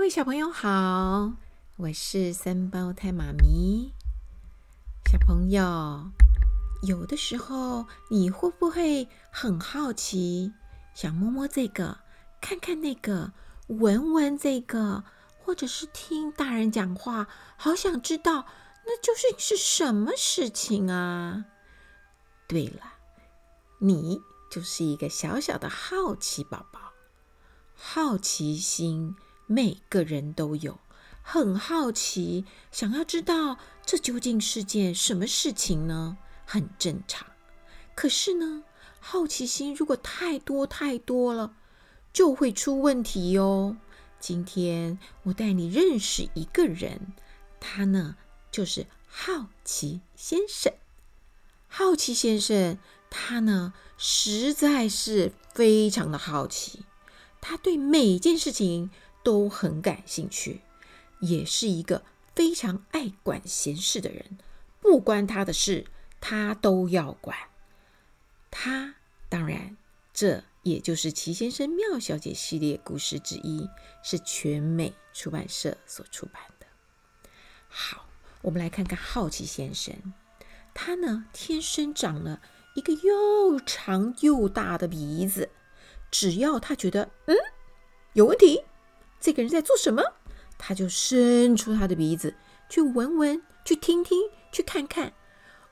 各位小朋友好，我是三胞胎妈咪。小朋友，有的时候你会不会很好奇，想摸摸这个，看看那个，闻闻这个，或者是听大人讲话，好想知道那究竟是什么事情啊？对了，你就是一个小小的好奇宝宝，好奇心。每个人都有，很好奇，想要知道这究竟是件什么事情呢？很正常。可是呢，好奇心如果太多太多了，就会出问题哟。今天我带你认识一个人，他呢就是好奇先生。好奇先生，他呢实在是非常的好奇，他对每件事情。都很感兴趣，也是一个非常爱管闲事的人。不关他的事，他都要管。他当然，这也就是《奇先生妙小姐》系列故事之一，是全美出版社所出版的。好，我们来看看好奇先生。他呢，天生长了一个又长又大的鼻子。只要他觉得嗯有问题。这个人在做什么？他就伸出他的鼻子去闻闻，去听听，去看看。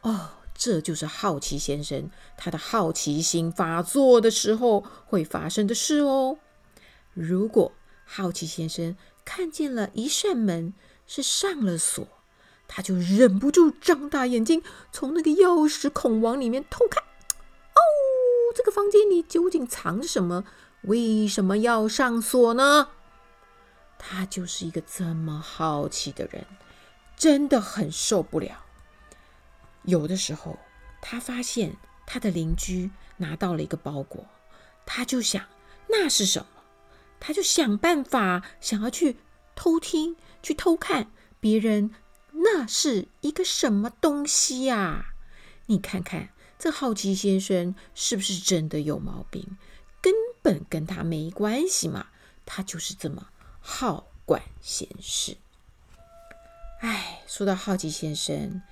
哦，这就是好奇先生他的好奇心发作的时候会发生的事哦。如果好奇先生看见了一扇门是上了锁，他就忍不住张大眼睛，从那个钥匙孔往里面偷看。哦，这个房间里究竟藏着什么？为什么要上锁呢？他就是一个这么好奇的人，真的很受不了。有的时候，他发现他的邻居拿到了一个包裹，他就想那是什么？他就想办法想要去偷听、去偷看别人那是一个什么东西呀？你看看这好奇先生是不是真的有毛病？根本跟他没关系嘛，他就是这么。好管闲事。哎，说到好奇先生，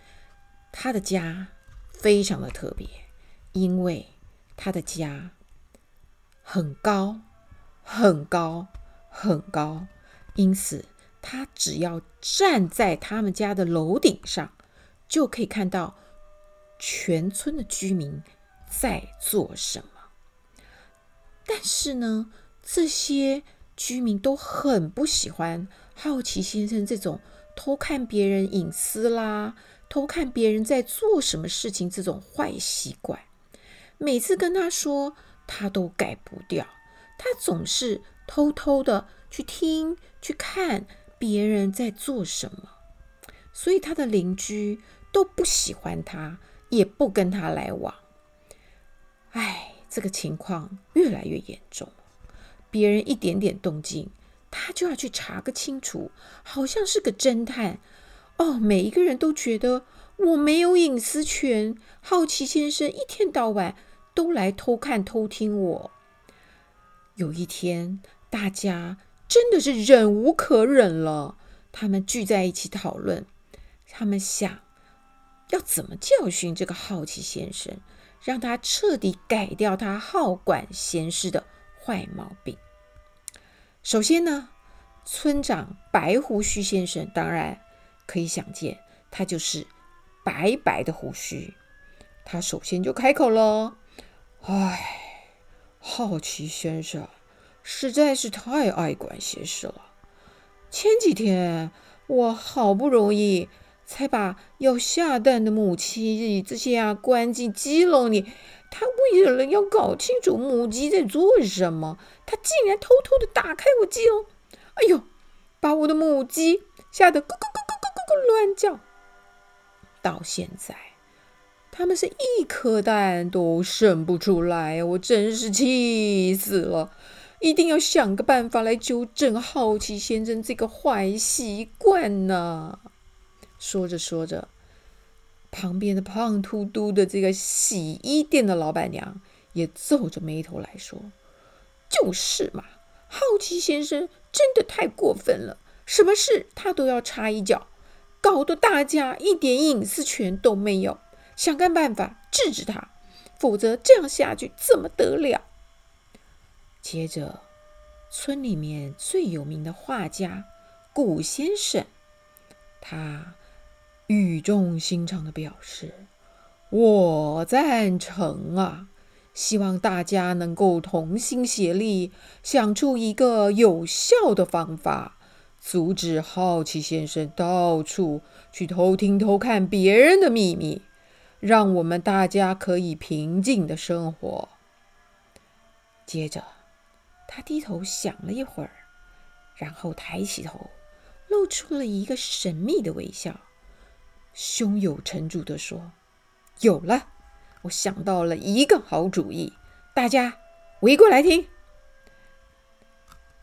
他的家非常的特别，因为他的家很高，很高，很高，因此他只要站在他们家的楼顶上，就可以看到全村的居民在做什么。但是呢，这些。居民都很不喜欢好奇先生这种偷看别人隐私啦、偷看别人在做什么事情这种坏习惯。每次跟他说，他都改不掉。他总是偷偷的去听、去看别人在做什么，所以他的邻居都不喜欢他，也不跟他来往。哎，这个情况越来越严重。别人一点点动静，他就要去查个清楚，好像是个侦探。哦，每一个人都觉得我没有隐私权，好奇先生一天到晚都来偷看偷听我。有一天，大家真的是忍无可忍了，他们聚在一起讨论，他们想要怎么教训这个好奇先生，让他彻底改掉他好管闲事的坏毛病。首先呢，村长白胡须先生当然可以想见，他就是白白的胡须。他首先就开口了：“哎，好奇先生实在是太爱管闲事了。前几天我好不容易才把要下蛋的母鸡这些啊关进鸡笼里。”他为了要搞清楚母鸡在做什么，他竟然偷偷的打开我鸡笼，哎呦，把我的母鸡吓得咕咕咕咕咕咕咕乱叫。到现在，他们是一颗蛋都生不出来，我真是气死了！一定要想个办法来纠正好奇先生这个坏习惯呢。说着说着。旁边的胖嘟嘟的这个洗衣店的老板娘也皱着眉头来说：“就是嘛，好奇先生真的太过分了，什么事他都要插一脚，搞得大家一点隐私权都没有。想个办法治治他，否则这样下去怎么得了？接着，村里面最有名的画家古先生，他语重心长的表示：“我赞成啊，希望大家能够同心协力，想出一个有效的方法，阻止好奇先生到处去偷听偷看别人的秘密，让我们大家可以平静的生活。”接着。他低头想了一会儿，然后抬起头，露出了一个神秘的微笑，胸有成竹地说：“有了，我想到了一个好主意，大家围过来听。”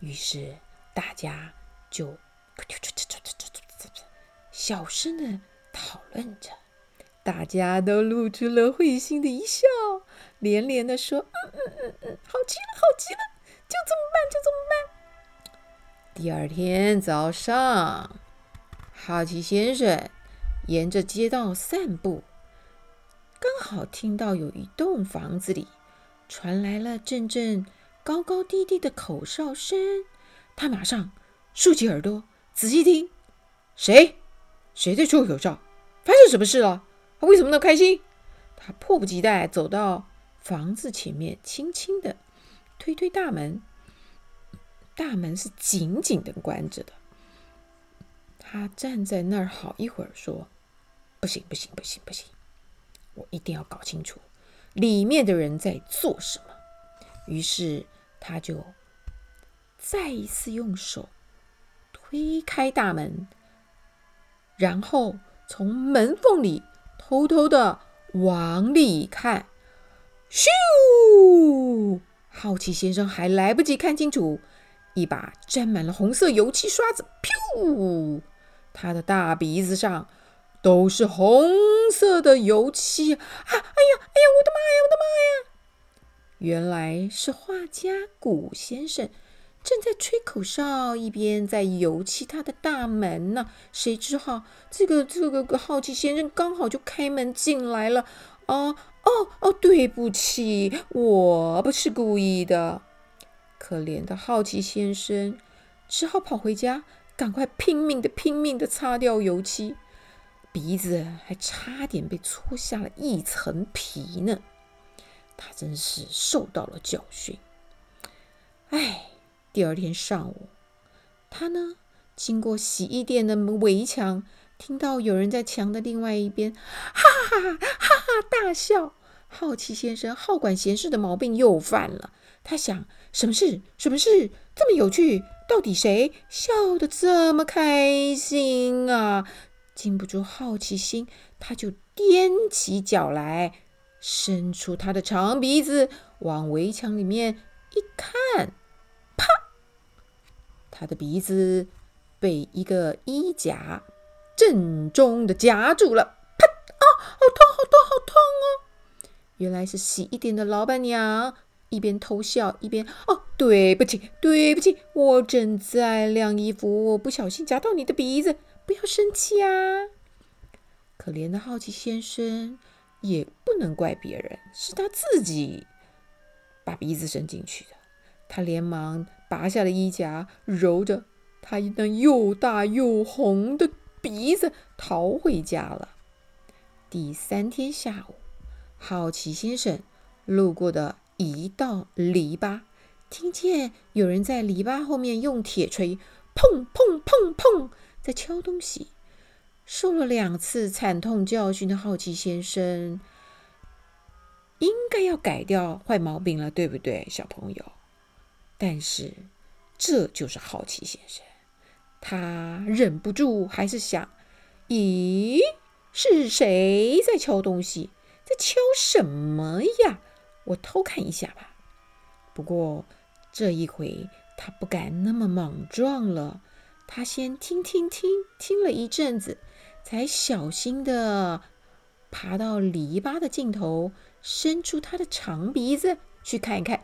于是大家就小声地讨论着，大家都露出了会心的一笑，连连地说：“嗯嗯嗯嗯，好极了，好极了。”就这么办，就这么办。第二天早上，好奇先生沿着街道散步，刚好听到有一栋房子里传来了阵阵高高低低的口哨声。他马上竖起耳朵仔细听，谁？谁在吹口哨？发生什么事了？他为什么那么开心？他迫不及待走到房子前面，轻轻的。推推大门，大门是紧紧的关着的。他站在那儿好一会儿，说：“不行，不行，不行，不行！我一定要搞清楚里面的人在做什么。”于是他就再一次用手推开大门，然后从门缝里偷偷的往里看，咻！好奇先生还来不及看清楚，一把沾满了红色油漆刷子，噗！他的大鼻子上都是红色的油漆啊！哎呀，哎呀，我的妈呀，我的妈呀！原来是画家古先生正在吹口哨，一边在油漆他的大门呢。谁知道这个这个好奇先生刚好就开门进来了哦！哦哦，对不起，我不是故意的。可怜的好奇先生只好跑回家，赶快拼命的拼命的擦掉油漆，鼻子还差点被戳下了一层皮呢。他真是受到了教训。哎，第二天上午，他呢，经过洗衣店的围墙。听到有人在墙的另外一边，哈哈哈哈哈大笑。好奇先生好管闲事的毛病又犯了。他想：什么事？什么事这么有趣？到底谁笑得这么开心啊？禁不住好奇心，他就踮起脚来，伸出他的长鼻子，往围墙里面一看，啪！他的鼻子被一个衣夹。正中的夹住了，啪！啊，好痛，好痛，好痛哦！原来是洗衣店的老板娘一边偷笑一边哦，对不起，对不起，我正在晾衣服，我不小心夹到你的鼻子，不要生气啊！可怜的好奇先生也不能怪别人，是他自己把鼻子伸进去的。他连忙拔下了衣夹，揉着他那又大又红的。鼻子逃回家了。第三天下午，好奇先生路过的一道篱笆，听见有人在篱笆后面用铁锤砰砰砰砰在敲东西。受了两次惨痛教训的好奇先生，应该要改掉坏毛病了，对不对，小朋友？但是这就是好奇先生。他忍不住，还是想：咦，是谁在敲东西？在敲什么呀？我偷看一下吧。不过这一回，他不敢那么莽撞了。他先听听听，听了一阵子，才小心地爬到篱笆的尽头，伸出他的长鼻子去看一看。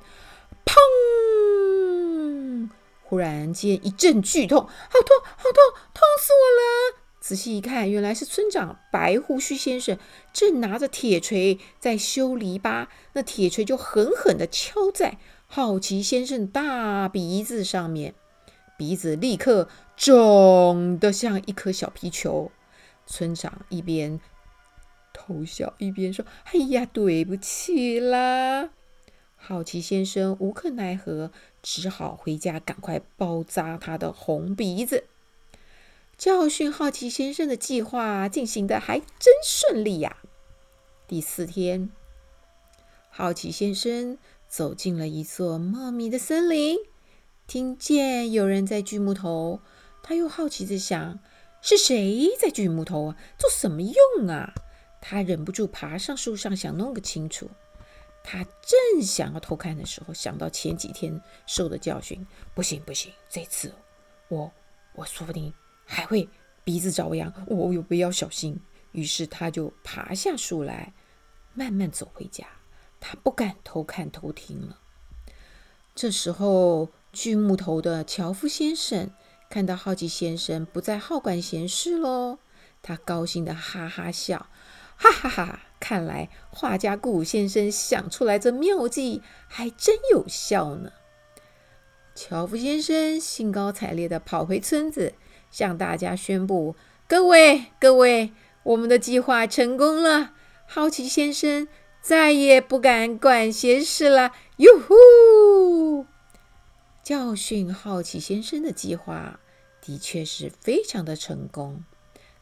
砰！忽然间一阵剧痛，好痛，好痛，痛死我了！仔细一看，原来是村长白胡须先生正拿着铁锤在修篱笆，那铁锤就狠狠地敲在好奇先生大鼻子上面，鼻子立刻肿得像一颗小皮球。村长一边偷笑一边说：“哎呀，对不起啦！”好奇先生无可奈何，只好回家赶快包扎他的红鼻子。教训好奇先生的计划进行得还真顺利呀！第四天，好奇先生走进了一座茂密的森林，听见有人在锯木头，他又好奇地想：是谁在锯木头啊？做什么用啊？他忍不住爬上树上，想弄个清楚。他正想要偷看的时候，想到前几天受的教训，不行不行，这次我我说不定。还会鼻子着痒，我有必要小心。于是他就爬下树来，慢慢走回家。他不敢偷看偷听了。这时候，锯木头的樵夫先生看到好奇先生不再好管闲事喽，他高兴地哈哈笑，哈哈哈！看来画家顾先生想出来这妙计还真有效呢。樵夫先生兴高采烈地跑回村子。向大家宣布：“各位，各位，我们的计划成功了！好奇先生再也不敢管闲事了。”哟呼！教训好奇先生的计划的确是非常的成功。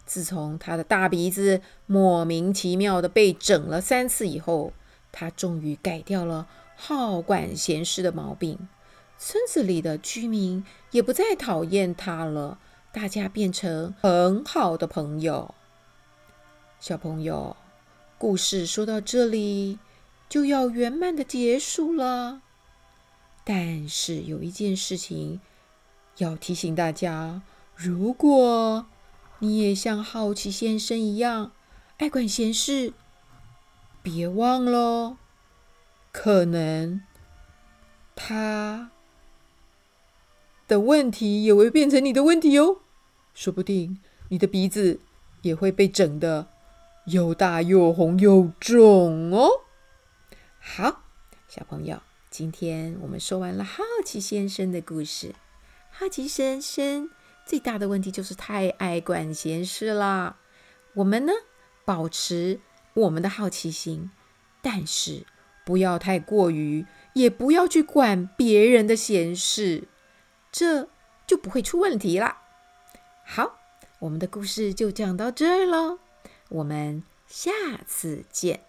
自从他的大鼻子莫名其妙的被整了三次以后，他终于改掉了好管闲事的毛病。村子里的居民也不再讨厌他了。大家变成很好的朋友。小朋友，故事说到这里就要圆满的结束了。但是有一件事情要提醒大家：如果你也像好奇先生一样爱管闲事，别忘了，可能他的问题也会变成你的问题哦。说不定你的鼻子也会被整的又大又红又肿哦。好，小朋友，今天我们说完了好奇先生的故事。好奇先生最大的问题就是太爱管闲事了。我们呢，保持我们的好奇心，但是不要太过于，也不要去管别人的闲事，这就不会出问题了。好，我们的故事就讲到这儿喽，我们下次见。